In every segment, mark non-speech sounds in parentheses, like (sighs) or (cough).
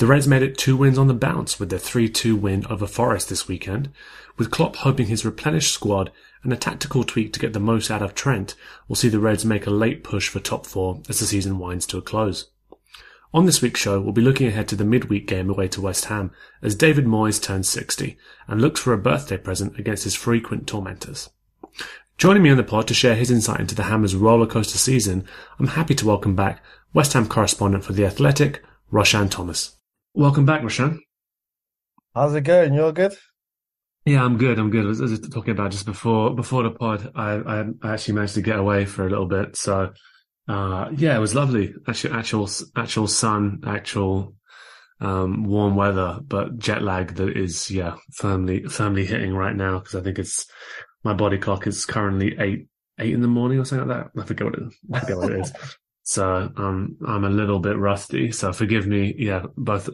The Reds made it two wins on the bounce with their 3-2 win over Forest this weekend, with Klopp hoping his replenished squad and a tactical tweak to get the most out of Trent will see the Reds make a late push for top four as the season winds to a close. On this week's show, we'll be looking ahead to the midweek game away to West Ham as David Moyes turns 60 and looks for a birthday present against his frequent tormentors. Joining me on the pod to share his insight into the Hammers rollercoaster season, I'm happy to welcome back West Ham correspondent for The Athletic, Roshane Thomas. Welcome back, Roshane. How's it going? You're good? Yeah, I'm good. I'm good. I was, I was talking about just before before the pod. I, I actually managed to get away for a little bit, so uh, yeah, it was lovely. Actual actual actual sun, actual um, warm weather, but jet lag that is yeah firmly firmly hitting right now because I think it's my body clock is currently eight eight in the morning or something like that. I forget what it, I forget what it is. (laughs) So um, I'm a little bit rusty. So forgive me. Yeah, both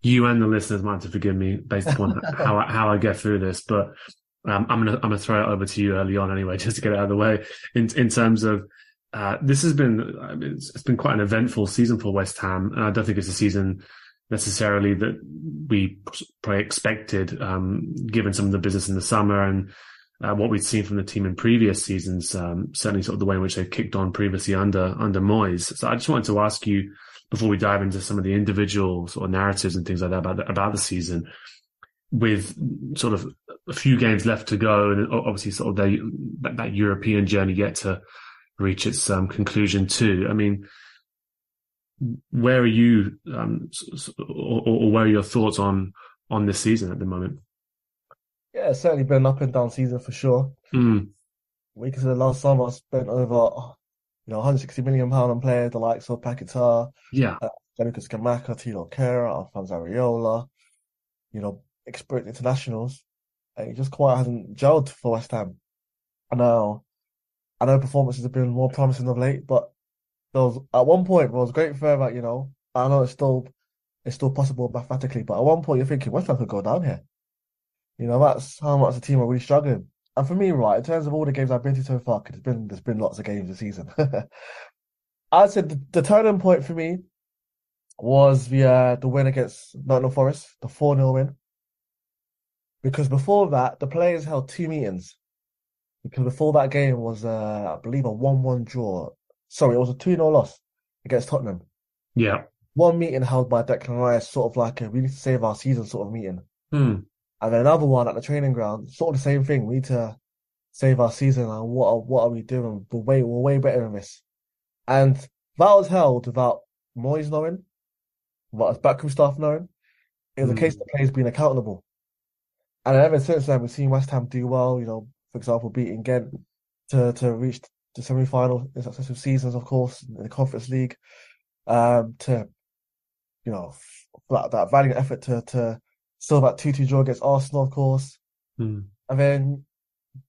you and the listeners might have to forgive me based upon (laughs) how I, how I get through this. But um, I'm gonna I'm gonna throw it over to you early on anyway, (laughs) just to get it out of the way. In in terms of uh, this has been it's, it's been quite an eventful season for West Ham, and I don't think it's a season necessarily that we probably expected, um, given some of the business in the summer and uh, what we'd seen from the team in previous seasons, um, certainly sort of the way in which they've kicked on previously under under Moyes. So I just wanted to ask you before we dive into some of the individual sort of narratives and things like that about the, about the season, with sort of a few games left to go, and obviously sort of that, that European journey yet to reach its um, conclusion too. I mean, where are you, um, or, or where are your thoughts on on this season at the moment? Yeah, it's certainly been an up and down season for sure. Mm. We consider last summer I spent over, you know, 160 million pound on players, the likes of Paquetá, yeah, uh, Lucas Scamacca, Thilo Kehrer, Alphonse Areola, you know, experienced internationals. And it just quite hasn't gelled for West Ham. I know, I know performances have been more promising of late, but there was, at one point, there was great further, you know, I know it's still, it's still possible mathematically, but at one point you're thinking West Ham could go down here. You know, that's how much the team are really struggling. And for me, right, in terms of all the games I've been to so far, because there's been there's been lots of games this season. (laughs) I'd say the, the, turning point for me was the uh, the win against Nottingham Forest, the four 0 win. Because before that, the players held two meetings. Because before that game was, uh, I believe, a one-one draw. Sorry, it was a two 0 loss against Tottenham. Yeah. One meeting held by Declan Rice, sort of like a we need to save our season sort of meeting. Hmm. And then another one at the training ground, sort of the same thing. We need to save our season and what are, what are we doing? We're way, we're way better than this. And that was held without Moyes knowing, without his backroom staff knowing. It was mm. a case of the players being accountable. And ever since then, we've seen West Ham do well, you know, for example, beating Ghent to, to reach the semi-final in successive seasons, of course, in the Conference League, um, to, you know, that, that valiant effort to, to still about 2 2 draw against Arsenal, of course. Hmm. And then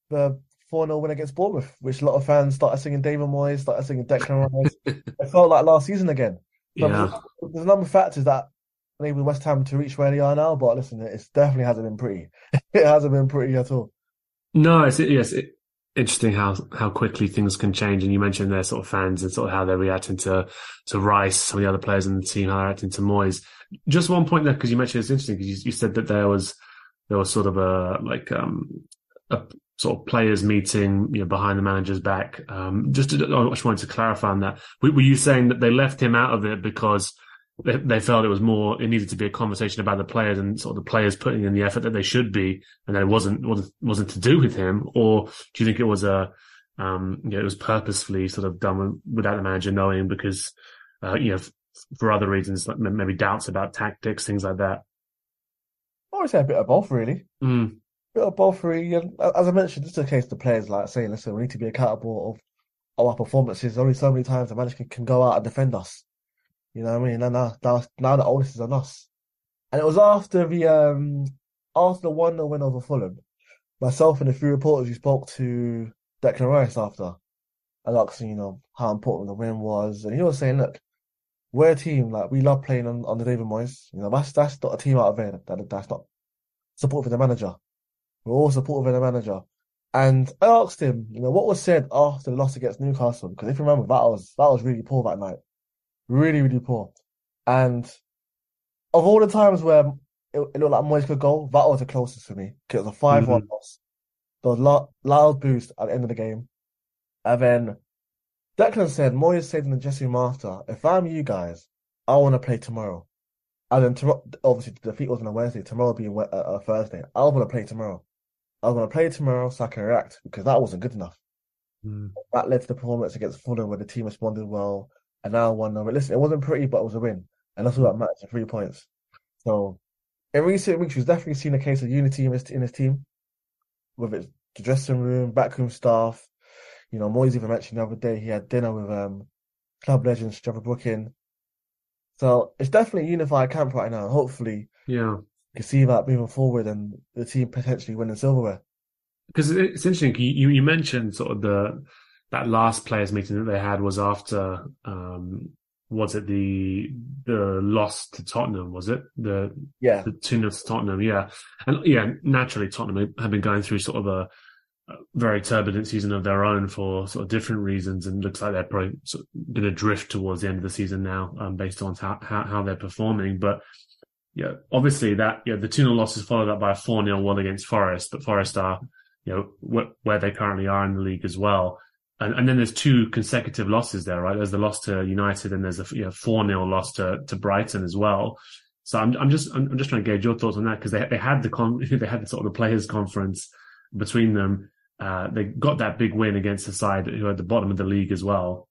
the 4 0 win against Bournemouth, which a lot of fans started singing David Moyes, started singing Declan Rice. (laughs) it felt like last season again. So yeah. There's a number of factors that enable West Ham to reach where they are now, but listen, it definitely hasn't been pretty. (laughs) it hasn't been pretty at all. No, it's yes, it, interesting how how quickly things can change. And you mentioned their sort of fans and sort of how they're reacting to to Rice, some of the other players in the team, how they're reacting to Moyes. Just one point there, because you mentioned it's interesting because you, you, said that there was there was sort of a like um a sort of players meeting, you know, behind the manager's back. Um, just to, I just wanted to clarify on that. Were, were you saying that they left him out of it because they, they, felt it was more, it needed to be a conversation about the players and sort of the players putting in the effort that they should be, and that it wasn't, wasn't, wasn't to do with him? Or do you think it was a, um, you know, it was purposefully sort of done without the manager knowing because, uh, you know, for other reasons, like maybe doubts about tactics, things like that? I would say a bit of both, really. Mm. A bit of both, really. And as I mentioned, this is a case of the players like saying, listen, we need to be accountable of, of our performances. Only so many times the manager can, can go out and defend us. You know what I mean? And now, now, now the onus is on us. And it was after the um after the one 0 win over Fulham, myself and a few reporters who spoke to Declan Rice after, and asked him, you know how important the win was, and he was saying, look, we're a team like we love playing on, on the David Moyes. You know that's that's not a team out of there that that's not supportive of the manager. We're all supportive of the manager. And I asked him, you know, what was said after the loss against Newcastle? Because if you remember, that was that was really poor that night. Really, really poor. And of all the times where it, it looked like Moyes could go, that was the closest for me. Because it was a 5 one mm-hmm. loss. There was loud, loud boost at the end of the game. And then Declan said, Moyes said in the room after, if I'm you guys, I want to play tomorrow. And then tomorrow, obviously the defeat was on a Wednesday, tomorrow being a, a Thursday. I want to play tomorrow. I want to play tomorrow so I can react because that wasn't good enough. Mm. That led to the performance against Fulham where the team responded well and now one 0 But listen, it wasn't pretty, but it was a win, and that's all that matters. Three points. So in recent weeks, we've definitely seen a case of unity in his in his team, whether it's the dressing room, backroom staff. You know, Moyes even mentioned the other day he had dinner with um club legends Trevor Brooking. So it's definitely a unified camp right now. Hopefully, yeah, you can see that moving forward and the team potentially winning silverware. Because it's interesting, you you mentioned sort of the that last players meeting that they had was after um, was it the the loss to Tottenham? Was it the yeah the two 0 to Tottenham? Yeah, and yeah, naturally Tottenham have been going through sort of a, a, very turbulent season of their own for sort of different reasons, and looks like they're probably sort of going to drift towards the end of the season now, um, based on how, how, how they're performing. But yeah, obviously that yeah the two 0 loss is followed up by a four 0 one against Forest, but Forest are you know wh- where they currently are in the league as well and, and then there's two consecutive losses there, right? There's the loss to United and there's a you know, 4 0 loss to, to Brighton as well. So I'm, I'm just, I'm, just trying to gauge your thoughts on that because they, they had the con, (laughs) they had the sort of the players conference between them. Uh, they got that big win against the side who are at the bottom of the league as well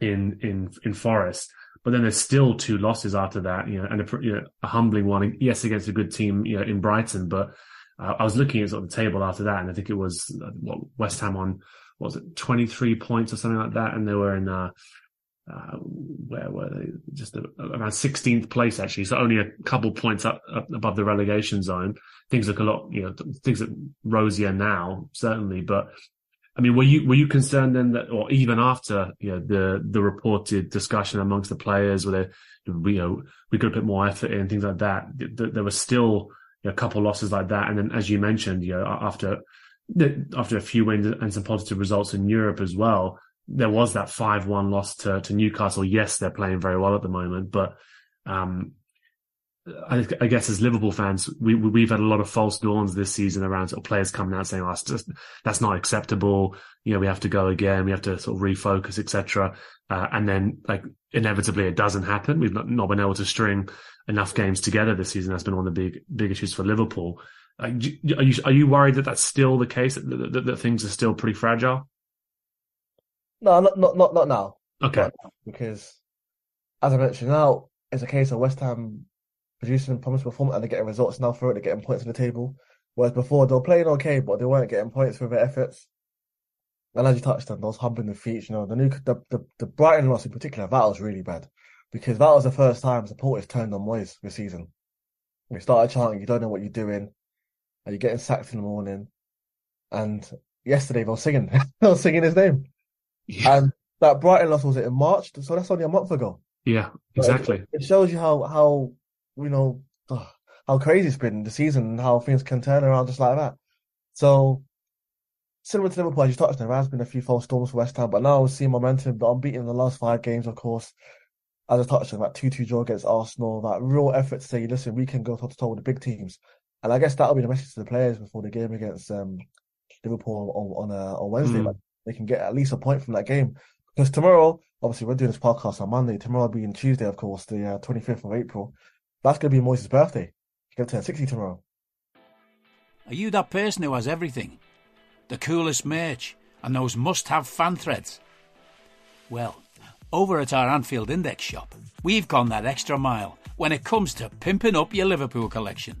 in, in, in Forest. But then there's still two losses after that, you know, and a, you know, a humbling one, yes, against a good team, you know, in Brighton. But uh, I was looking at sort of the table after that, and I think it was uh, what West Ham on was it 23 points or something like that, and they were in uh, uh, where were they? Just around 16th place actually, so only a couple points up, up, above the relegation zone. Things look a lot, you know, things look rosier now certainly, but. I mean, were you were you concerned then that, or even after you know the the reported discussion amongst the players, where they, you know we could put more effort in things like that, there were still you know, a couple losses like that, and then as you mentioned, you know after after a few wins and some positive results in Europe as well, there was that 5-1 loss to, to Newcastle. Yes, they're playing very well at the moment, but, um, I, I, guess as Liverpool fans, we, we've had a lot of false dawns this season around sort of players coming out saying, oh, that's just, that's not acceptable. You know, we have to go again. We have to sort of refocus, etc. Uh, and then like inevitably it doesn't happen. We've not, not been able to string enough games together this season. That's been one of the big, big issues for Liverpool. Uh, are you are you worried that that's still the case that, that, that things are still pretty fragile? No, not not not, not now. Okay, not now, because as I mentioned, now it's a case of West Ham producing promised performance and they're getting results now for it. They're getting points on the table, whereas before they were playing okay, but they weren't getting points for their efforts. And as you touched on, those humping the feet, you know, the new the, the, the Brighton loss in particular, that was really bad because that was the first time supporters turned on Moyes this season. We started chanting, "You don't know what you're doing." And you're getting sacked in the morning. And yesterday they were singing, (laughs) they were singing his name. Yeah. And that Brighton loss was it in March, so that's only a month ago. Yeah, exactly. It, it, shows you how how you know how crazy it's been the season and how things can turn around just like that. So similar to Liverpool, as you touched on, there has been a few false storms for West Ham, but now we see momentum. But unbeaten in the last five games, of course. As I touched on, that two-two draw against Arsenal, that real effort to say, listen, we can go toe to toe with the big teams. And I guess that'll be the message to the players before the game against um, Liverpool on on, uh, on Wednesday. Mm. Like they can get at least a point from that game because tomorrow obviously we're doing this podcast on Monday. Tomorrow being Tuesday, of course, the uh, 25th of April. That's going to be Moyes' birthday. He's going to turn 60 tomorrow. Are you that person who has everything? The coolest merch and those must have fan threads? Well, over at our Anfield Index shop, we've gone that extra mile when it comes to pimping up your Liverpool collection.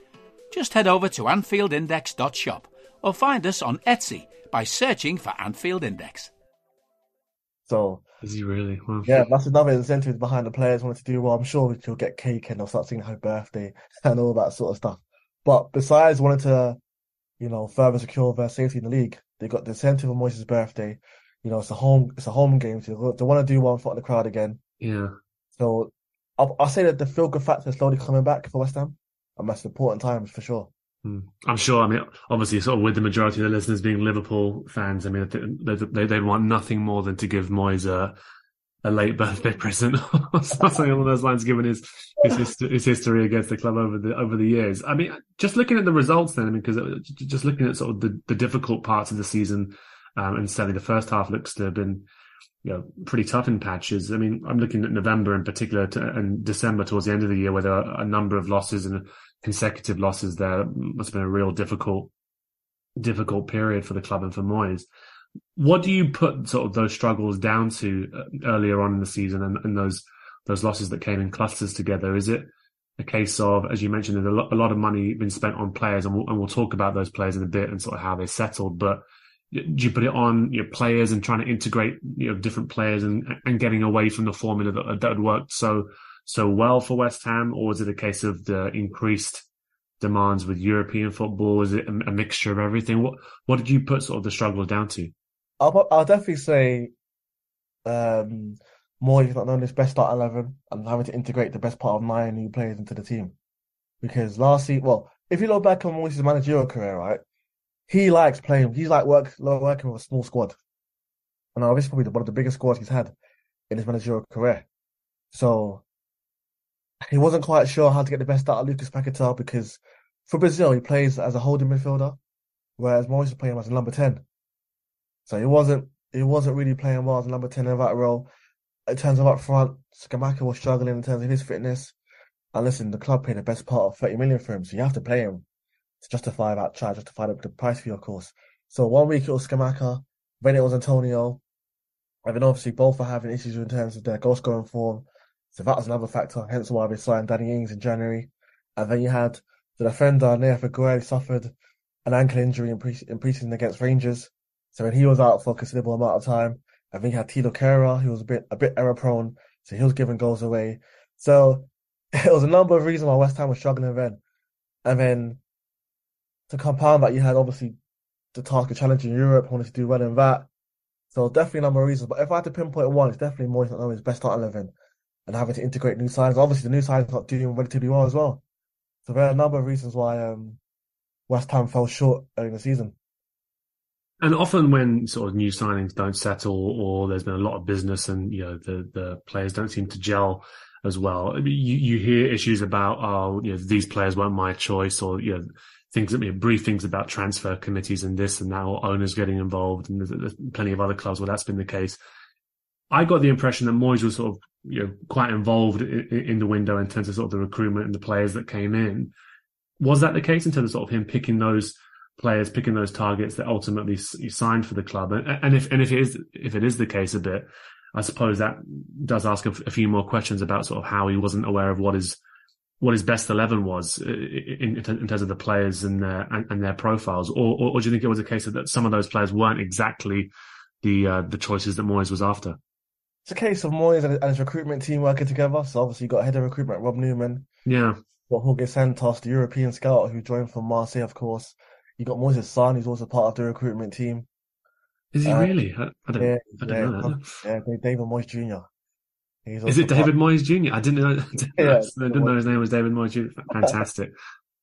Just head over to AnfieldIndex.shop or find us on Etsy by searching for Anfield Index. So, Is he really? Well, yeah, that's another incentive behind the players wanting to do well. I'm sure she'll get cake and they'll start singing her birthday (laughs) and all that sort of stuff. But besides wanting to, you know, further secure their safety in the league, they got the incentive of Moyes's birthday. You know, it's a home, it's a home game, so they want to do one in front of the crowd again. yeah. So I'll, I'll say that the feel good factor is slowly coming back for West Ham, and that's important times for sure. Hmm. I'm sure. I mean, obviously, sort of with the majority of the listeners being Liverpool fans, I mean, they they, they want nothing more than to give Moyes a, a late birthday (laughs) present or something along those lines, given his his, his history against the club over the over the years. I mean, just looking at the results, then, I mean, because just looking at sort of the, the difficult parts of the season, um, and certainly the first half looks to have been you know, pretty tough in patches. I mean, I'm looking at November in particular to, and December towards the end of the year where there are a number of losses and consecutive losses there. Must have been a real difficult, difficult period for the club and for Moyes. What do you put sort of those struggles down to uh, earlier on in the season and, and those, those losses that came in clusters together? Is it a case of, as you mentioned, there's a lot, a lot of money been spent on players and we'll, and we'll talk about those players in a bit and sort of how they settled, but do you put it on your players and trying to integrate you know different players and and getting away from the formula that that had worked so so well for West Ham, or is it a case of the increased demands with European football? Is it a, mixture of everything? What what did you put sort of the struggle down to? I'll I'll definitely say, um, Moyes not known his best start eleven and having to integrate the best part of nine new players into the team, because last season, well, if you look back on Moyes' managerial career, right, he likes playing. He's like work working with a small squad, and now this is probably one of the biggest squads he's had in his managerial career. So he wasn't quite sure how to get the best out of Lucas Paquetá because for Brazil he plays as a holding midfielder, whereas is playing as a number ten. So he wasn't he wasn't really playing well as a number ten in that role. In terms of up front, Scamacca was struggling in terms of his fitness. And listen, the club paid the best part of 30 million for him, so you have to play him to justify that charge, justify the, the price fee, of course. So one week it was Scamacca, then it was Antonio, and then obviously both are having issues in terms of their goal scoring form. So that was another factor, hence why they signed Danny Ings in January. And then you had the defender, Nayef Aguerd, suffered an ankle injury in, pre- in preseason against Rangers. So when he was out for a considerable amount of time, and then you had Thilo Kehrer, who was a bit a bit error prone, so he was giving goals away. So (laughs) it was a number of reasons why West Ham was struggling then. And then to compound that, you had obviously the task of challenging Europe, wanted to do well in that. So definitely a number of reasons. But if I had to pinpoint one, it's definitely Moyes not knowing his best start eleven and having to integrate new signings. Obviously, the new signings not doing relatively well as well. So there are a number of reasons why um, West Ham fell short in the season. And often when sort of new signings don't settle or there's been a lot of business and, you know, the, the players don't seem to gel as well, you, you hear issues about, oh, you know, these players weren't my choice or, you know, things that you know, briefings about transfer committees and this and that, or owners getting involved. And there's, there's plenty of other clubs where that's been the case. I got the impression that Moyes was sort of, you know, quite involved in, in the window in terms of sort of the recruitment and the players that came in. Was that the case in terms of sort of him picking those players, picking those targets that ultimately signed for the club? And, and if and if it is if it is the case a bit, I suppose that does ask a, few more questions about sort of how he wasn't aware of what his what his best eleven was in, in terms of the players and their and, and their profiles, or, or, or, do you think it was a case that some of those players weren't exactly the uh, the choices that Moyes was after? It's a case of Moyes and his recruitment team working together. So obviously, you got head of recruitment Rob Newman. Yeah. You got Jorge Santos, the European scout who joined from Marseille, of course. You got Moyes' son, who's also part of the recruitment team. Is he uh, really? I, I don't, yeah, I don't yeah, know that. (laughs) Yeah, David Moyes Jr. He's Is it David Moyes Jr.? I didn't know. Yeah, (laughs) I didn't know his name was David Moyes Jr. (laughs) Fantastic.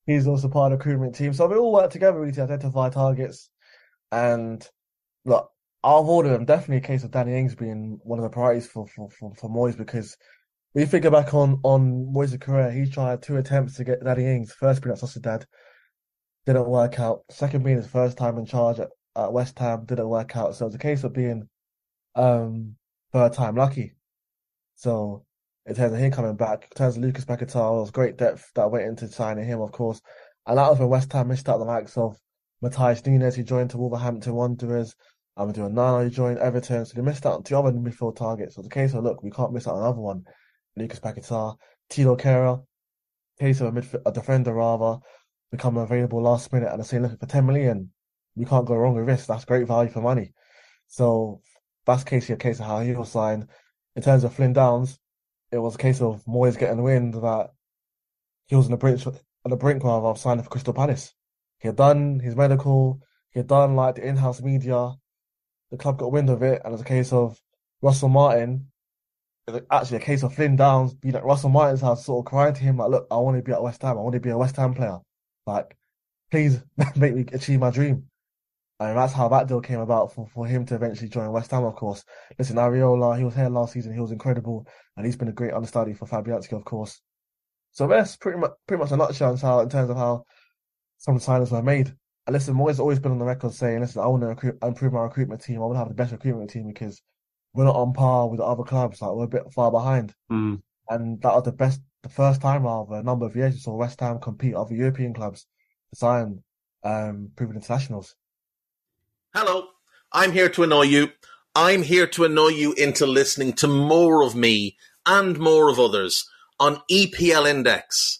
He's also part of the recruitment team. So we all work together really to identify targets. And look, out of all of them, definitely a case of Danny Ings being one of the priorities for, for, for, for Moyes because when you figure back on, on Moyes' career, he tried two attempts to get Danny Ings, first being at Sociedad, didn't work out. Second being his first time in charge at, at West Ham, didn't work out. So it's a case of being um third time lucky. So in terms of him coming back, in terms of Lucas Paquetá, it was great depth that went into signing him, of course. And that was when West Ham missed out the likes of Matheus Nunes, who joined to Wolverhampton Wanderers, Amadou Onana, who joined Everton. So they missed out on two other midfield targets. So a case of, look, we can't miss out on another one. Lucas Paquetá, Thilo Kehrer, case of a, midf- a defender rather, become available last minute and I say, look, for 10 million, we can't go wrong with this. That's great value for money. So that's Casey a case of how he was signed. In terms of Flynn Downs, it was a case of Moyes getting the wind that he was on the brink, on the brink rather of signing for Crystal Palace. He had done his medical, he had done like the in-house media. The club got wind of it, and it's a case of Russell Martin. Actually a case of Flynn Downs being at Russell Martin's house, sort of crying to him like, "Look, I want to be at West Ham. I want to be a West Ham player. Like, please (laughs) make me achieve my dream." And that's how that deal came about for, for him to eventually join West Ham, of course. Listen, Areola, he was here last season. He was incredible. And he's been a great understudy for Fabianski, of course. So that's pretty much, pretty much a nutshell in, terms of how some of the signings were made. And listen, Moyes always been on the record saying, listen, I want to recruit, improve my recruitment team. I want to have the best recruitment team because we're not on par with the other clubs. Like, we're a bit far behind. Mm. And that was the best, the first time rather, a number of years we saw West Ham compete other European clubs to sign, um, proven internationals. Hello, I'm here to annoy you. I'm here to annoy you into listening to more of me and more of others on EPL Index.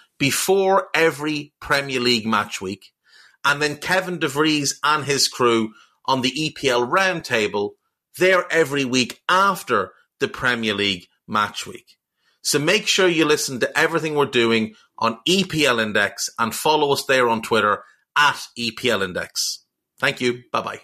before every Premier League match week. And then Kevin DeVries and his crew on the EPL roundtable, they're every week after the Premier League match week. So make sure you listen to everything we're doing on EPL Index and follow us there on Twitter at EPL Index. Thank you. Bye bye.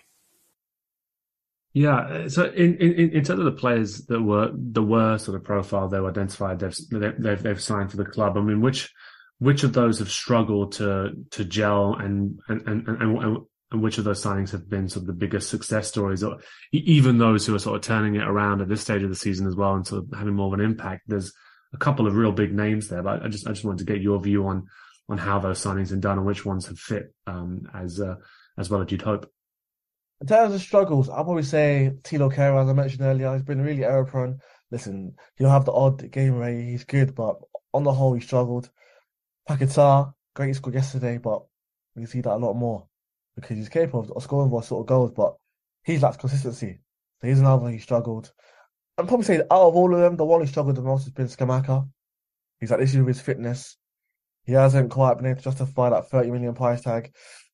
Yeah. So in, in, in terms of the players that were the worst sort of profile they were identified, they've, they've, they've signed for the club. I mean, which, which of those have struggled to, to gel and, and, and, and, and which of those signings have been sort of the biggest success stories or even those who are sort of turning it around at this stage of the season as well and sort of having more of an impact? There's a couple of real big names there, but I just, I just wanted to get your view on, on how those signings have done and which ones have fit, um, as, uh, as well as you'd hope. In terms of struggles, I'll probably say Thilo Kehrer, as I mentioned earlier, he's been really error prone. Listen, he'll have the odd game where he's good, but on the whole, he struggled. Paquetá, great score yesterday, but we see that a lot more because he's capable of scoring those sort of goals, but he's lacked consistency. So he's another one he struggled. I'm probably saying out of all of them, the one who struggled the most has been Scamacca. He's had issues with his fitness. He hasn't quite been able to justify that 30 million price tag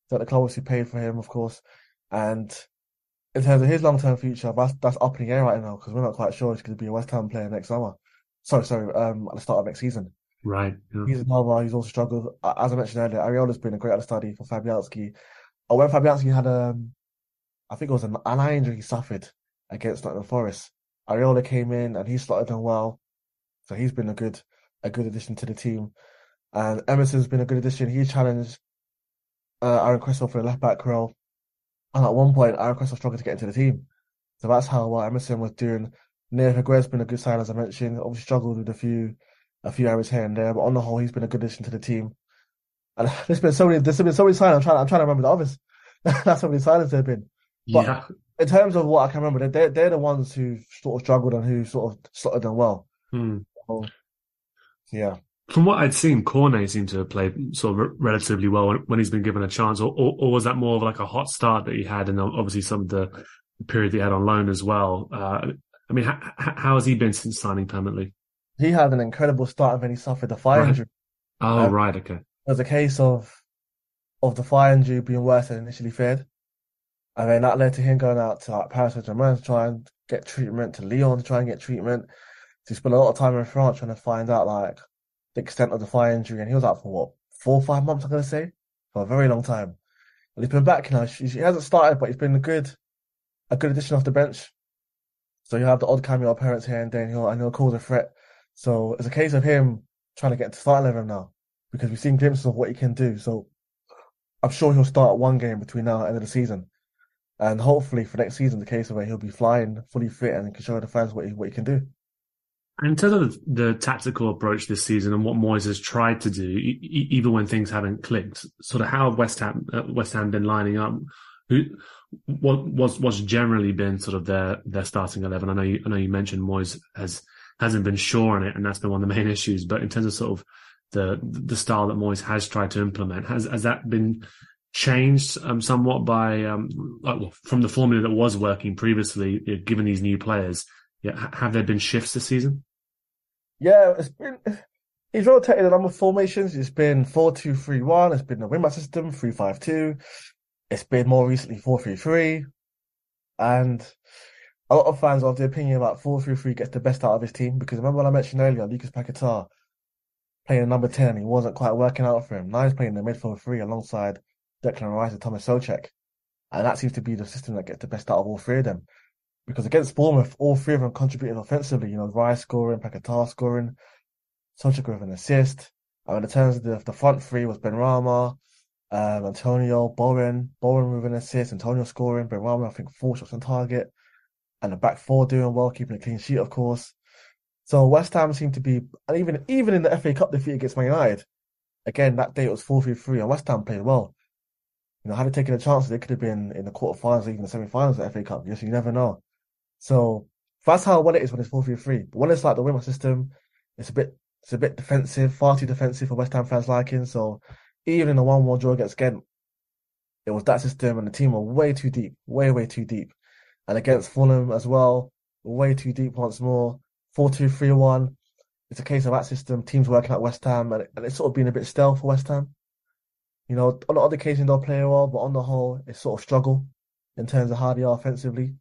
that the club obviously paid for him, of course. And in terms of his long term future, that's that's up in the air right now because we're not quite sure he's going to be a West Ham player next summer. Sorry, sorry, um, at the start of next season. Right. Yeah. He's another. He's also struggled. As I mentioned earlier, Areola's been a great understudy for Fabianski. Oh, when Fabianski had um, I think it was an, an eye injury he suffered against Nottingham Forest. Ariola came in and he started doing well, so he's been a good a good addition to the team. And Emerson's been a good addition. He challenged uh, Aaron Cresswell for the left back role. And at one point, Aaron Cresswell struggled to get into the team. So that's how uh, Emerson was doing. Nayef Aguerd's been a good sign, as I mentioned. Obviously struggled with a few a few errors here and there, but on the whole, he's been a good addition to the team. And (sighs) there's been so many, there's been so many signings. I'm trying, I'm trying to remember the others. (laughs) That's how many signings there've been. But yeah. in terms of what I can remember, they're they're the ones who sort of struggled and who sort of slotted them well. Hmm. So, yeah. From what I'd seen, Cornet seemed to have played sort of relatively well when, when he's been given a chance, or, or, or, was that more of like a hot start that he had, and obviously some of the period that he had on loan as well. Uh, I mean, how, how has he been since signing permanently? He had an incredible start and then he suffered a thigh Right. injury. Oh, Um, right. Okay. It was a case of of the thigh injury being worse than initially feared. And then that led to him going out to like Paris Saint-Germain to try and get treatment, to Lyon to try and get treatment. So he spent a lot of time in France trying to find out like the extent of the thigh injury. And he was out for what, four or five months, I'm gonna say? For a very long time. And he's been back now. He he hasn't started, but he's been a good a good addition off the bench. So you'll have the odd cameo appearance here and then he'll and he'll cause a threat. So it's a case of him trying to get to starting level now because we've seen glimpses of what he can do. So I'm sure he'll start one game between now and the end of the season. And hopefully for next season, the case of where he'll be flying fully fit and can show the fans what he, what he can do. And in terms of the tactical approach this season and what Moyes has tried to do, even when things haven't clicked, sort of how have West Ham uh, West Ham been lining up? Who what was what's generally been sort of their their starting eleven? I know you I know you mentioned Moyes has hasn't been sure on it, and that's been one of the main (laughs) issues. But in terms of sort of the the style that Moyes has tried to implement, has has that been changed um, somewhat by um, from the formula that was working previously, given these new players? Yeah, have there been shifts this season? Yeah, it's been he's rotated a number of formations. It's been four two three one. It's been the wingback system three five two. It's been more recently four three three, and a lot of fans are of the opinion that four three three gets the best out of his team because remember when I mentioned earlier Lucas Paquetá playing in number ten he wasn't quite working out for him. Now he's playing the midfield three alongside Declan Rice and Thomas Soucek, and that seems to be the system that gets the best out of all three of them. Because against Bournemouth, all three of them contributed offensively. You know, Rice scoring, Paquetá scoring, Soucek with an assist. And in terms of the, the front three was Benrahma, um, Antonio, Bowen, Bowen with an assist, Antonio scoring, Benrahma, I think four shots on target, and the back four doing well, keeping a clean sheet, of course. So West Ham seem to be, and even even in the FA Cup defeat against Man United, again that day it was four three three, and West Ham played well. You know, had they taken a chance, they could have been in the quarterfinals, even the semi-finals of the FA Cup. Yes, you never know. So that's how well it is when it's four three three. But when it's like the Wimmer system, it's a bit it's a bit defensive, far too defensive for West Ham fans liking. So even in the one one draw against Ghent, it was that system, and the team were way too deep, way way too deep. And against Fulham as well, way too deep once more. Four two three one. It's a case of that system. Teams working at West Ham, and, and it's sort of been a bit stale for West Ham. You know, on the other occasions they'll play well, but on the whole, it's sort of struggle in terms of how they are offensively.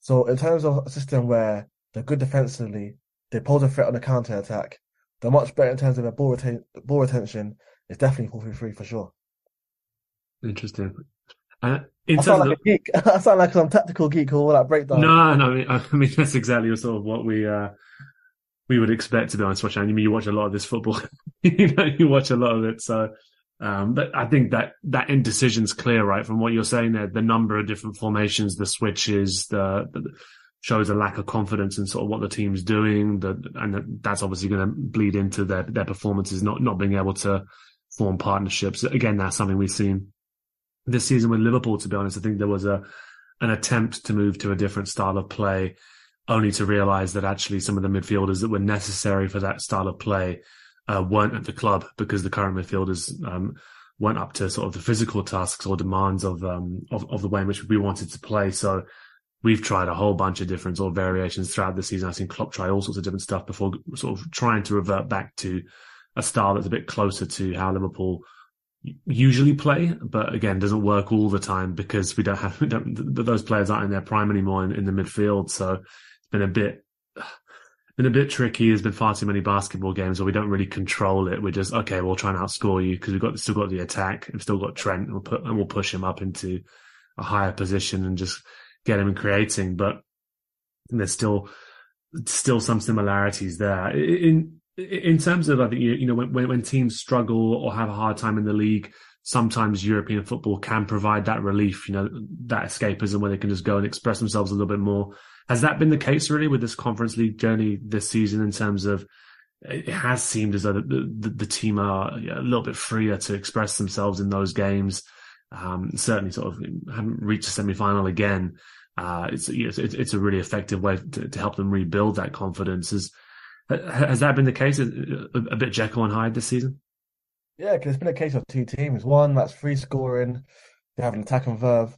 So in terms of a system where they're good defensively, they pose a threat on the counter attack, they're much better in terms of their ball, retain- ball retention. It's definitely four three three for sure. Interesting. Uh, in I sound of like a geek. (laughs) I sound like some tactical geek or all that breakdown. No, no, I mean, (laughs) I mean that's exactly sort of what we uh, we would expect to be honest. Watching, I mean, you watch a lot of this football, (laughs) you know, you watch a lot of it. So, um, but I think that that indecision's clear, right, from what you're saying there. The number of different formations, the switches, the, the shows a lack of confidence in sort of what the team's doing. The, and that's obviously going to bleed into their their performances, not not being able to form partnerships. Again, that's something we've seen this season with Liverpool. To be honest, I think there was a an attempt to move to a different style of play, only to realise that actually some of the midfielders that were necessary for that style of play uh, weren't at the club because the current midfielders um, weren't up to sort of the physical tasks or demands of, um, of of the way in which we wanted to play. So we've tried a whole bunch of different sort of variations throughout the season. I've seen Klopp try all sorts of different stuff before sort of trying to revert back to a style that's a bit closer to how Liverpool usually play, but again, doesn't work all the time because we don't have we don't, those players aren't in their prime anymore in, in the midfield. So it's been a bit been a bit tricky. There's been far too many basketball games where we don't really control it. We're just okay. We'll try and outscore you because we've got still got the attack. We've still got Trent. And we'll put and we'll push him up into a higher position and just get him creating. But there's still still some similarities there in in terms of I think you, know when when teams struggle or have a hard time in the league, sometimes European football can provide that relief, you know, that escapism where they can just go and express themselves a little bit more. Has that been the case really with this Conference League journey this season? In terms of it has seemed as though the, the, the team are a little bit freer to express themselves in those games. Um, certainly, sort of haven't reached a semi final again. Uh, it's, it's it's a really effective way to, to help them rebuild that confidence. Is has that been the case? Uh, a bit Jekyll and Hyde this season? Yeah, because it's been a case of two teams. One that's free scoring, they have an attack and verve.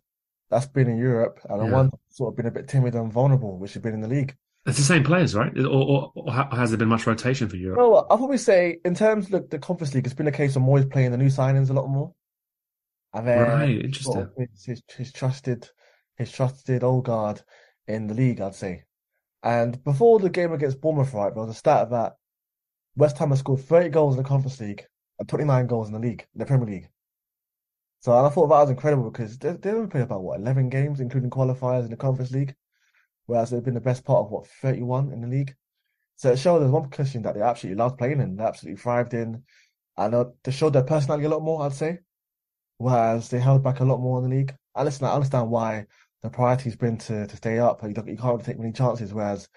That's been in Europe, and the Yeah. one sort of been a bit timid and vulnerable, which has been in the league. It's the same players, right? Or, or, or has there been much rotation for Europe? Well, I'll probably say in terms of the, the Conference League, it's been a case of Moyes playing the new signings a lot more. And then right, interesting. His, his, his, trusted, his trusted old guard in the league, I'd say. And before the game against Bournemouth, right, there was a stat that West Ham has scored 30 goals in the Conference League and 29 goals in the league, in the Premier League. So and I thought that was incredible because they, they only played about what 11 games, including qualifiers in the Conference League, whereas they've been the best part of what 31 in the league. So it showed there's one position that they absolutely loved playing in, they absolutely thrived in, and uh, they showed their personality a lot more, I'd say. Whereas they held back a lot more in the league. And listen, I understand why the priority's been to, to stay up. You, you can't take many chances. Whereas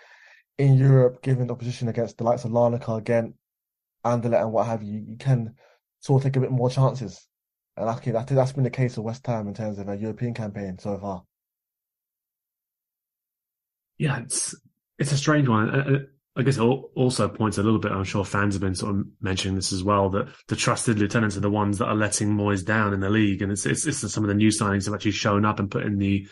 in Europe, given the opposition against the likes of Larnaca, Ghent, Anderlecht, and what have you, you can sort of take a bit more chances. And I think that's been the case of West Ham in terms of a European campaign so far. Yeah, it's it's a strange one. I guess it also points a little bit. I'm sure fans have been sort of mentioning this as well that the trusted lieutenants are the ones that are letting Moyes down in the league, and it's it's, it's some of the new signings have actually shown up and put in the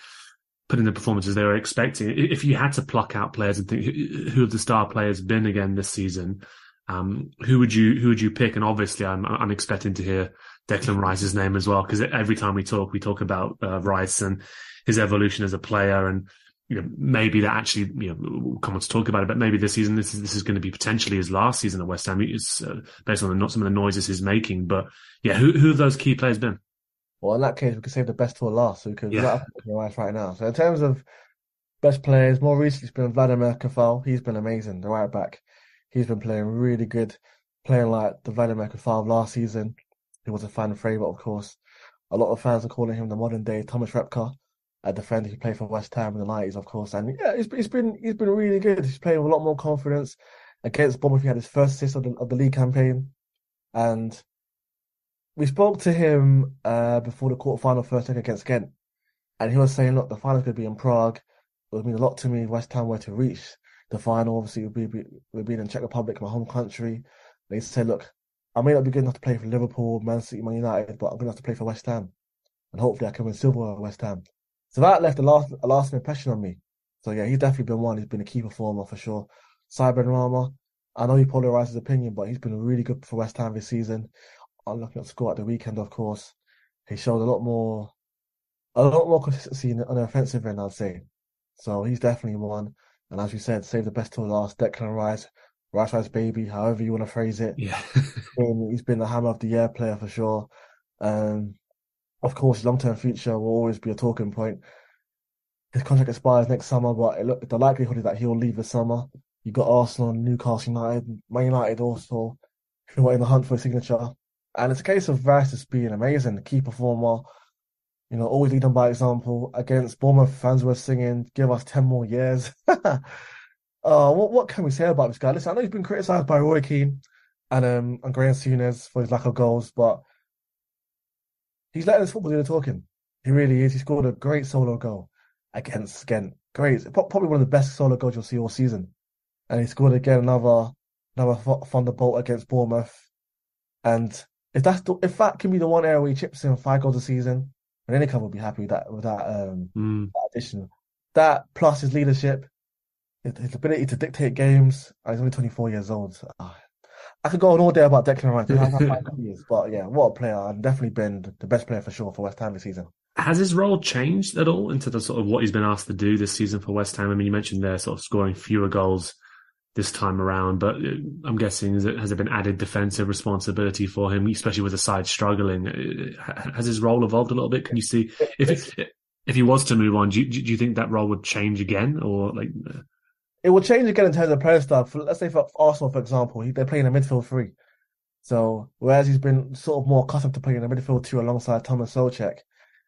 put in the performances they were expecting. If you had to pluck out players and think who have the star players been again this season, um, who would you who would you pick? And obviously, I'm I'm expecting to hear Declan Rice's name as well, because every time we talk, we talk about uh, Rice and his evolution as a player, and you know maybe that actually you know we'll come on to talk about it, but maybe this season this is this is going to be potentially his last season at West Ham, it's, uh, based on the, not some of the noises he's making. But yeah, who who have those key players been? Well, in that case, we could save the best for last, so we could yeah. Rice right now. So in terms of best players, more recently it's been Vladimir Coufal. He's been amazing, the right back. He's been playing really good, playing like the Vladimir Coufal last season. He was a fan favourite, of course. A lot of fans are calling him the modern day Thomas Repka, a defender who played for West Ham in the nineties, of course. And yeah, he's, he's been he's been really good. He's playing with a lot more confidence. Against Bournemouth, he had his first assist of the, of the league campaign, and we spoke to him uh, before the quarterfinal first leg against Ghent, and he was saying, "Look, the final's going to be in Prague. It would mean a lot to me. West Ham were to reach the final. Obviously, we'll be we'll be in Czech Republic, my home country." They said, "Look, I may not be good enough to play for Liverpool, Man City, Man United, but I'm good enough to play for West Ham, and hopefully I can win silver at West Ham." So that left a last a lasting impression on me. So yeah, he's definitely been one. He's been a key performer for sure. Cy Benrahma, I know he polarizes opinion, but he's been really good for West Ham this season. Looking at score at the weekend, of course. He showed a lot more, a lot more consistency on the offensive end, I'd say. So he's definitely one. And as you said, save the best till last. Declan Rice, Rice Rice baby, however you want to phrase it. Yeah, he's been the hammer of the year player for sure. Um, of course, long term future will always be a talking point. His contract expires next summer, but it, the likelihood is that he'll leave this summer. You got Arsenal, Newcastle United, Man United also, who are in the hunt for a signature. And it's a case of just being amazing, key performer, you know, always leading by example. Against Bournemouth, fans were singing, give us 10 more years. (laughs) uh, what, what can we say about this guy? Listen, I know he's been criticised by Roy Keane and, um, and Graeme Souness for his lack of goals, but he's letting his football do the talking. He really is. He scored a great solo goal against Ghent. Great. Probably one of the best solo goals you'll see all season. And he scored again another another thunderbolt against Bournemouth. And if that's the, if that can be the one area where he chips in five goals a season, then any club will be happy with that with that, um, mm. that addition. That plus his leadership, his, his ability to dictate games. he's only 24 years old. So, oh, I could go on all day about Declan Rice, but yeah, what a player! I've definitely been the best player for sure for West Ham this season. Has his role changed at all into the sort of what he's been asked to do this season for West Ham? I mean, you mentioned there sort of scoring fewer goals this time around, but uh, I'm guessing has there been added defensive responsibility for him, especially with the side struggling? Uh, has his role evolved a little bit? Can you see if it, if he was to move on, do you, do you think that role would change again, or like? Uh, it will change again in terms of player stuff. Let's say for Arsenal, for example, they're playing a midfield three. So whereas he's been sort of more accustomed to playing in a midfield two alongside Thomas Soucek,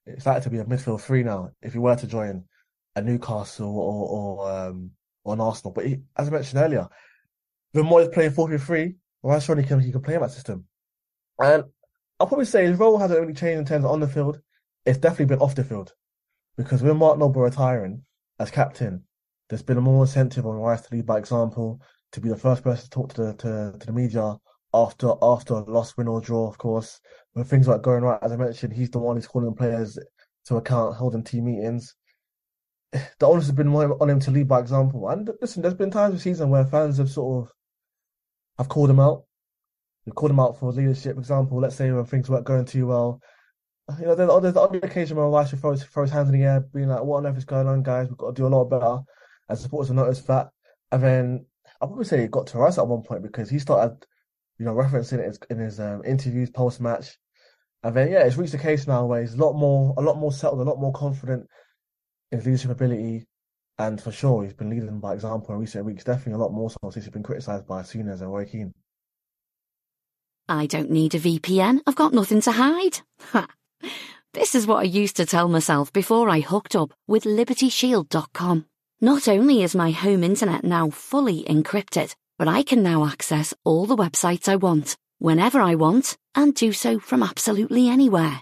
it's likely to be a midfield three now if he were to join a Newcastle or or um, or an Arsenal. But he, as I mentioned earlier, the more he's playing 4-3, well, he can he can play in that system. And I'll probably say his role hasn't really changed in terms of on the field. It's definitely been off the field because with Mark Noble retiring as captain, there's been a more incentive on Rice to lead by example, to be the first person to talk to the to, to the media after after a loss, win or draw, of course. When things like going right, as I mentioned, he's the one who's calling players to account, holding team meetings. (sighs) the onus has been on him to lead by example. And listen, there's been times this season where fans have sort of have called him out. They've called him out for leadership. Example, let's say when things weren't going too well. You know, there's, there's the occasion where Rice should throw his, throw his hands in the air, being like, "What on earth is going on, guys? We've got to do a lot better." And supporters have noticed that. And then I probably say it got to Rice at one point because he started, you know, referencing it in his um, interviews post match. And then yeah, it's reached a case now where he's a lot more, a lot more settled, a lot more confident his leadership ability. And for sure, he's been leading by example in recent weeks. Definitely a lot more so since he's been criticised by Souness and Roy Keane. I don't need a VPN. I've got nothing to hide. this is what I used to tell myself before I hooked up with LibertyShield.com. Not only is my home internet now fully encrypted, but I can now access all the websites I want, whenever I want, and do so from absolutely anywhere.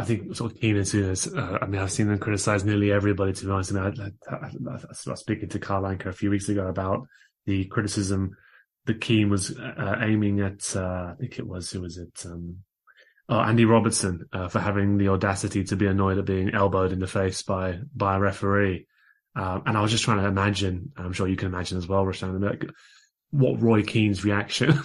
I think sort of Keane and Souness, uh, I mean, I've seen them criticize nearly everybody, to be honest. I mean, I, I, I, I was speaking to Carl Anka a few weeks ago about the criticism that Keane was uh, aiming at, uh, I think it was, who was it? Um, oh, Andy Robertson, uh, for having the audacity to be annoyed at being elbowed in the face by, by a referee. Uh, and I was just trying to imagine, I'm sure you can imagine as well, Roshane, like, what Roy Keane's reaction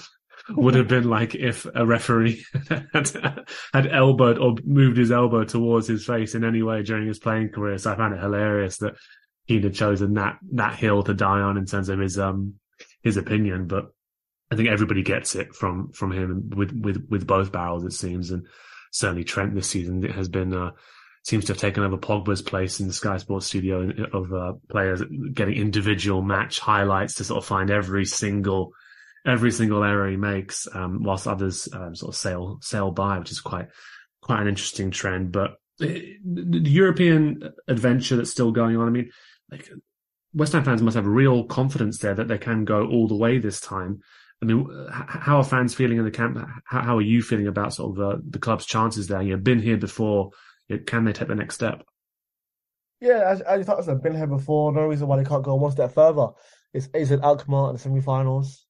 would have been like if a referee had, had elbowed or moved his elbow towards his face in any way during his playing career. So I found it hilarious that Keane had chosen that, that hill to die on in terms of his, um, his opinion, but I think everybody gets it from from him with with with both barrels. It seems, and certainly Trent this season has been uh, seems to have taken over Pogba's place in the Sky Sports studio of uh, players getting individual match highlights to sort of find every single every single error he makes, um, whilst others um, sort of sail sail by, which is quite quite an interesting trend. But the European adventure that's still going on. I mean, like West Ham fans must have real confidence there that they can go all the way this time. I mean, how are fans feeling in the camp? How, are you feeling about sort of uh, the club's chances there? You've been here before. Can they take the next step? Yeah, as, you thought, I've been here before. No reason why they can't go one step further. It's AZ Alkmaar in the semi-finals.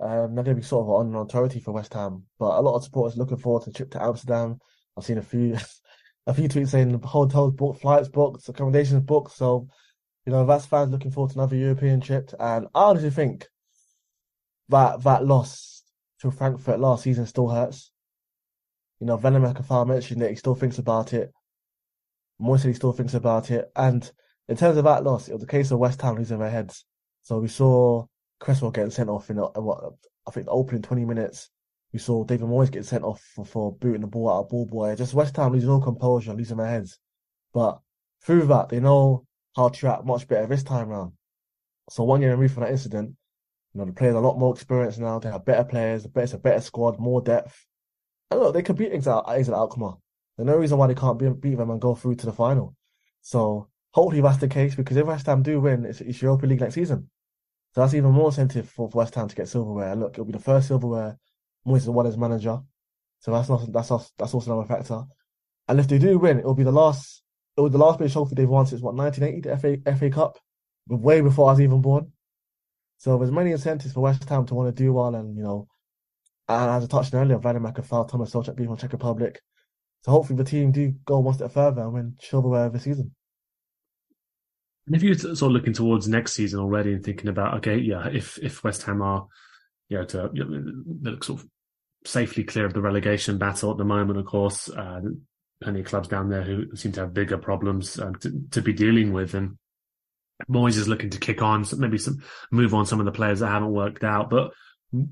Um, they're going to be sort of on an authority for West Ham, but a lot of supporters looking forward to the trip to Amsterdam. I've seen a few, (laughs) a few tweets saying hotels booked, flights booked, accommodations booked. So you know, that's fans looking forward to another European trip. And I honestly think that that loss to Frankfurt last season still hurts. You know, Venom Kafar mentioned that he still thinks about it. Moyes still thinks about it. And in terms of that loss, it was a case of West Ham losing their heads. So we saw Cresswell getting sent off in, what I think the opening 20 minutes. We saw David Moyes get sent off for, for booting the ball out of ball boy. Just West Ham losing all composure, losing their heads. But through that, they know how to act much better this time round. So one year removed from that incident, you know, the players are a lot more experienced now. They have better players, it's a better squad, more depth. And look, they can beat AZ, AZ Alkmaar. There's no reason why they can't beat, beat them and go through to the final. So hopefully that's the case because if West Ham do win, it's, it's Europa League next season. So that's even more incentive for, for West Ham to get silverware. Look, it'll be the first silverware Moyes won as manager. So that's not that's also, that's also another factor. And if they do win, it'll be the last it was the last British trophy they've won since what 1980, the FA FA Cup, way before I was even born. So there's many incentives for West Ham to want to do well, and you know, and as I touched on earlier, Vladimir Coufal, Thomas Souček being from Czech Republic. So hopefully the team do go one step further and win silverware this season. And if you're sort of looking towards next season already and thinking about, okay, yeah, if if West Ham are, you know, to you know, sort of safely clear of the relegation battle at the moment, of course, uh, plenty of clubs down there who seem to have bigger problems um, to, to, be dealing with. And Moyes is looking to kick on, maybe some move on some of the players that haven't worked out. But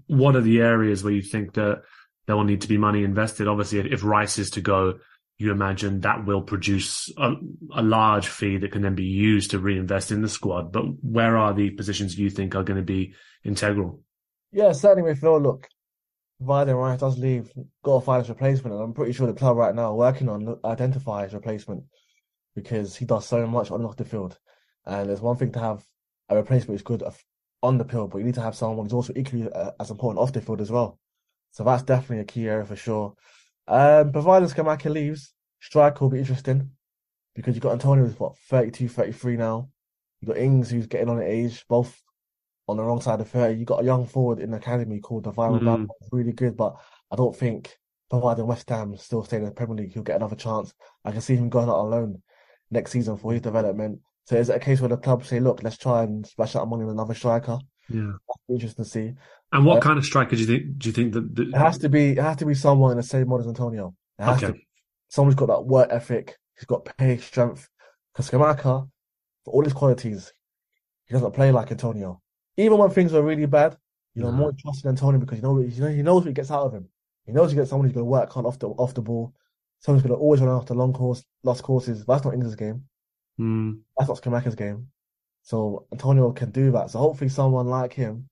what are the areas where you think that there will need to be money invested? Obviously, if Rice is to go, you imagine that will produce a, a, large fee that can then be used to reinvest in the squad. But where are the positions you think are going to be integral? Yeah, certainly we feel, look, providing Rice does leave, got to find his replacement. And I'm pretty sure the club right now are working on identify his replacement because he does so much on off the field. And there's one thing to have a replacement who's good on the field, but you need to have someone who's also equally uh, as important off the field as well. So that's definitely a key area for sure. Um, provided Scamacca leaves, striker will be interesting because you've got Antonio who's what 32, 33 now. You've got Ings who's getting on the age, both on the wrong side of 30. You've got a young forward in the academy called Divin mm-hmm. really good, but I don't think providing West Ham still staying in the Premier League, he'll get another chance. I can see him going out alone next season for his development. So is it a case where the club say, look, let's try and splash out money on another striker? Yeah, interesting to see. And what uh, kind of striker do you think? Do you think that, that, it has to be? It has to be someone in the same model as Antonio. It has okay. to. Someone's got that work ethic. He's got pace, strength. Because Scamacca, for all his qualities, he doesn't play like Antonio. Even when things are really bad, you know, more trusting Antonio because you know, you know he knows what he gets out of him. He knows he gets someone who's going to work hard off the off the ball. Someone's going to always run after long course, lost courses. That's not Ings' game. Mm. That's not Scamacca's game. So Antonio can do that. So hopefully someone like him.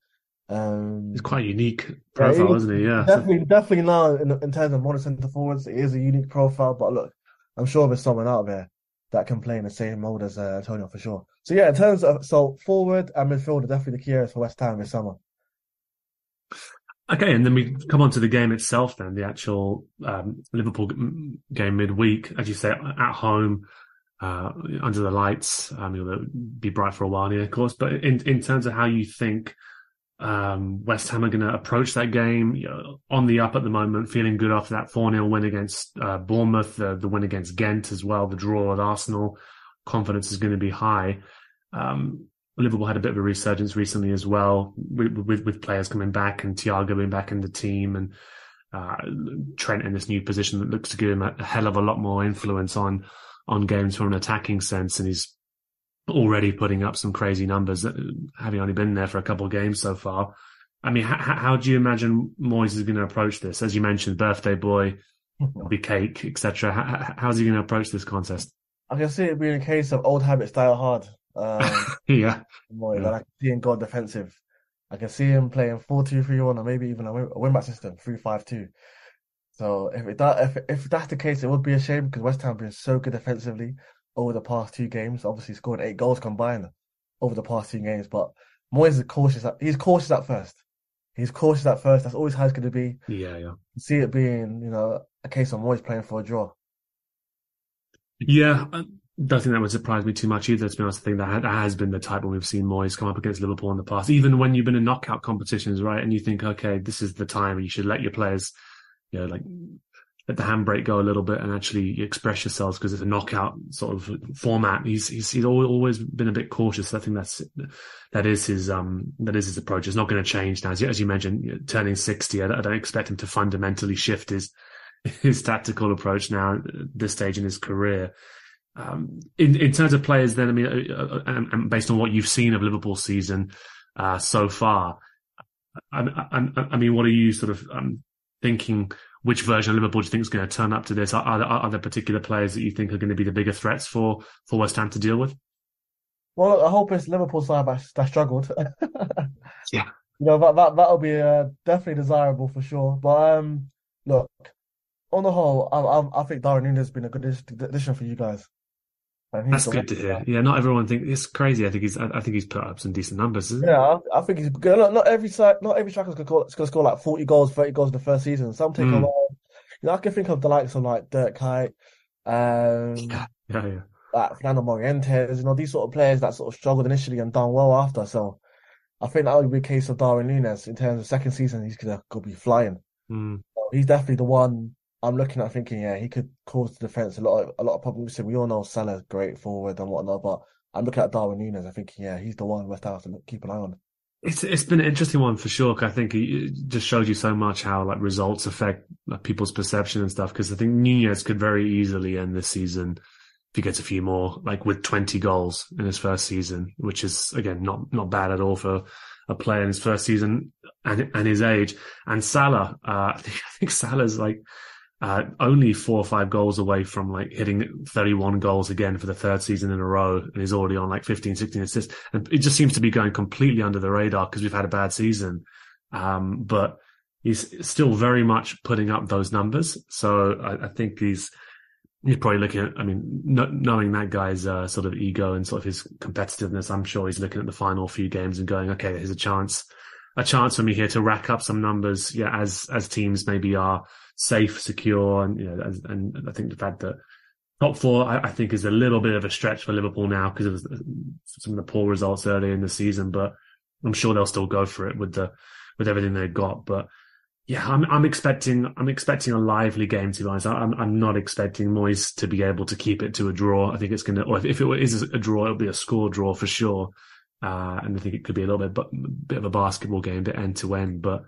Um, He's quite unique profile, yeah, isn't he? Yeah, definitely, definitely now in, in terms of modern centre forwards, it is a unique profile. But look, I'm sure there's someone out there that can play in the same mold as uh, Antonio for sure. So yeah, in terms of so forward and midfield are definitely the key areas for West Ham this summer. Okay, and then we come on to the game itself. Then the actual um, Liverpool game midweek, as you say, at home uh, under the lights. I mean, it'll be bright for a while here, of course. But in in terms of how you think um, West Ham are going to approach that game, you know, on the up at the moment, feeling good after that 4 0 win against uh, Bournemouth, the, the win against Ghent as well, the draw at Arsenal. Confidence is going to be high. Um, Liverpool had a bit of a resurgence recently as well, with, with, with players coming back and Thiago being back in the team and uh, Trent in this new position that looks to give him a, hell of a lot more influence on on games from an attacking sense, and he's already putting up some crazy numbers, uh, having only been there for a couple of games so far. I mean, how, how do you imagine Moyes is going to approach this? As you mentioned, birthday boy, (laughs) be cake, etc. How, how's he going to approach this contest? I can see it being a case of old habits die hard. Um, (laughs) yeah. Moyes, yeah. I can see him go defensive. I can see him playing 4-2-3-1 or maybe even a wing back system, 3-5-2. So if it that if if that's the case, it would be a shame because West Ham have been so good defensively over the past two games. Obviously, scored eight goals combined over the past two games. But Moyes is cautious. At, he's cautious at first. He's cautious at first. That's always how it's going to be. Yeah, yeah. See it being, you know, a case of Moyes playing for a draw. Yeah, I don't think that would surprise me too much either. To be honest, I think that that has been the type when we've seen Moyes come up against Liverpool in the past. Even when you've been in knockout competitions, right, and you think, okay, this is the time you should let your players you know, like let the handbrake go a little bit and actually express yourselves because it's a knockout sort of format. He's he's he's always been a bit cautious. I think that's that is his um that is his approach. It's not going to change now. As you, as you mentioned, turning sixty, I, I, don't expect him to fundamentally shift his (laughs) his tactical approach now at this stage in his career. Um, in in terms of players, then I mean, uh, uh, and, and based on what you've seen of Liverpool season uh, so far, I, I, I, mean, what are you sort of um, thinking which version of Liverpool do you think is going to turn up to this? Are, are, are there particular players that you think are going to be the bigger threats for, for West Ham to deal with? Well, I hope it's Liverpool side that, struggled. (laughs) yeah. You know, that, that, that'll be uh, definitely desirable for sure. But um, look, on the whole, I, I, I think Darwin Nunez has been a good addition for you guys. That's good to hear. Yeah, not everyone think it's crazy. I think he's. I, think he's put up some decent numbers. yeah, I, I, think he's good. Not, not every side, not every striker's gonna, going to score like forty goals, thirty goals in the first season. Some take mm. a while. You know, I can think of the likes of like Dirk Kuyt, um, yeah, yeah, yeah. like Fernando Morientes. You know, these sort of players that sort of struggled initially and done well after. So, I think that would be a case of Darwin Nunez in terms of second season. He's gonna go be flying. Mm. So he's definitely the one I'm looking at thinking, yeah, he could cause the defense a lot of a lot of problems. So we all know Salah's great forward and whatnot, but I'm looking at Darwin Nunez. I think, yeah, he's the one West Ham to keep an eye on. It's it's been an interesting one for sure. I think it just showed you so much how like results affect like, people's perception and stuff. Because I think Nunez could very easily end this season if he gets a few more, like with 20 goals in his first season, which is again not not bad at all for a player in his first season and and his age. And Salah, uh, (laughs) I think, I think Salah's like uh, only four or five goals away from like hitting 31 goals again for the third season in a row, and he's already on like 15, 16 assists. And it just seems to be going completely under the radar because we've had a bad season. Um, but he's still very much putting up those numbers. So I, I think he's he's probably looking at. I mean, no, knowing that guy's uh, sort of ego and sort of his competitiveness, I'm sure he's looking at the final few games and going, okay, there's a chance, a chance for me here to rack up some numbers. Yeah, as as teams maybe are safe, secure, and you know, and, and I think the fact that top four, I, I, think, is a little bit of a stretch for Liverpool now because of some of the poor results earlier in the season. But I'm sure they'll still go for it with the with everything they've got. But yeah, I'm I'm expecting I'm expecting a lively game to be honest. I'm I'm not expecting Moyes to be able to keep it to a draw. I think it's to, or if, if it is a draw, it'll be a score draw for sure. Uh, and I think it could be a little bit, but bit of a basketball game, bit end to end. But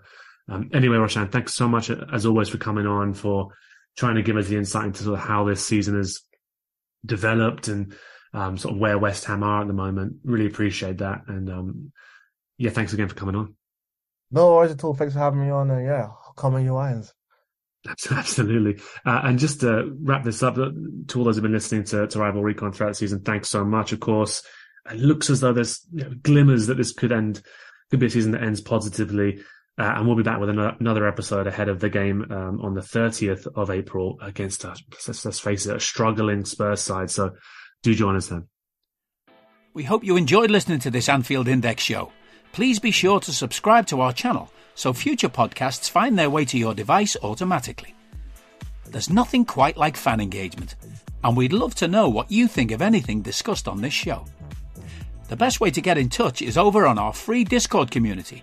um, anyway, Roshane, thanks so much as always for coming on for trying to give us the insight into sort of how this season has developed and um, sort of where West Ham are at the moment. Really appreciate that. And um, yeah, thanks again for coming on. No worries at all. Thanks for having me on. Uh, yeah, come on your irons. Absolutely. Uh, and just to wrap this up, uh, to all those who've been listening to, to Rival Recon throughout the season, thanks so much. Of course, it looks as though there's you know, glimmers that this could end, could be a season that ends positively. Uh, and we'll be back with another episode ahead of the game um, on the 30th of April against, a, let's, let's face it, a struggling Spurs side. So do join us then. We hope you enjoyed listening to this Anfield Index show. Please be sure to subscribe to our channel so future podcasts find their way to your device automatically. There's nothing quite like fan engagement, and we'd love to know what you think of anything discussed on this show. The best way to get in touch is over on our free Discord community,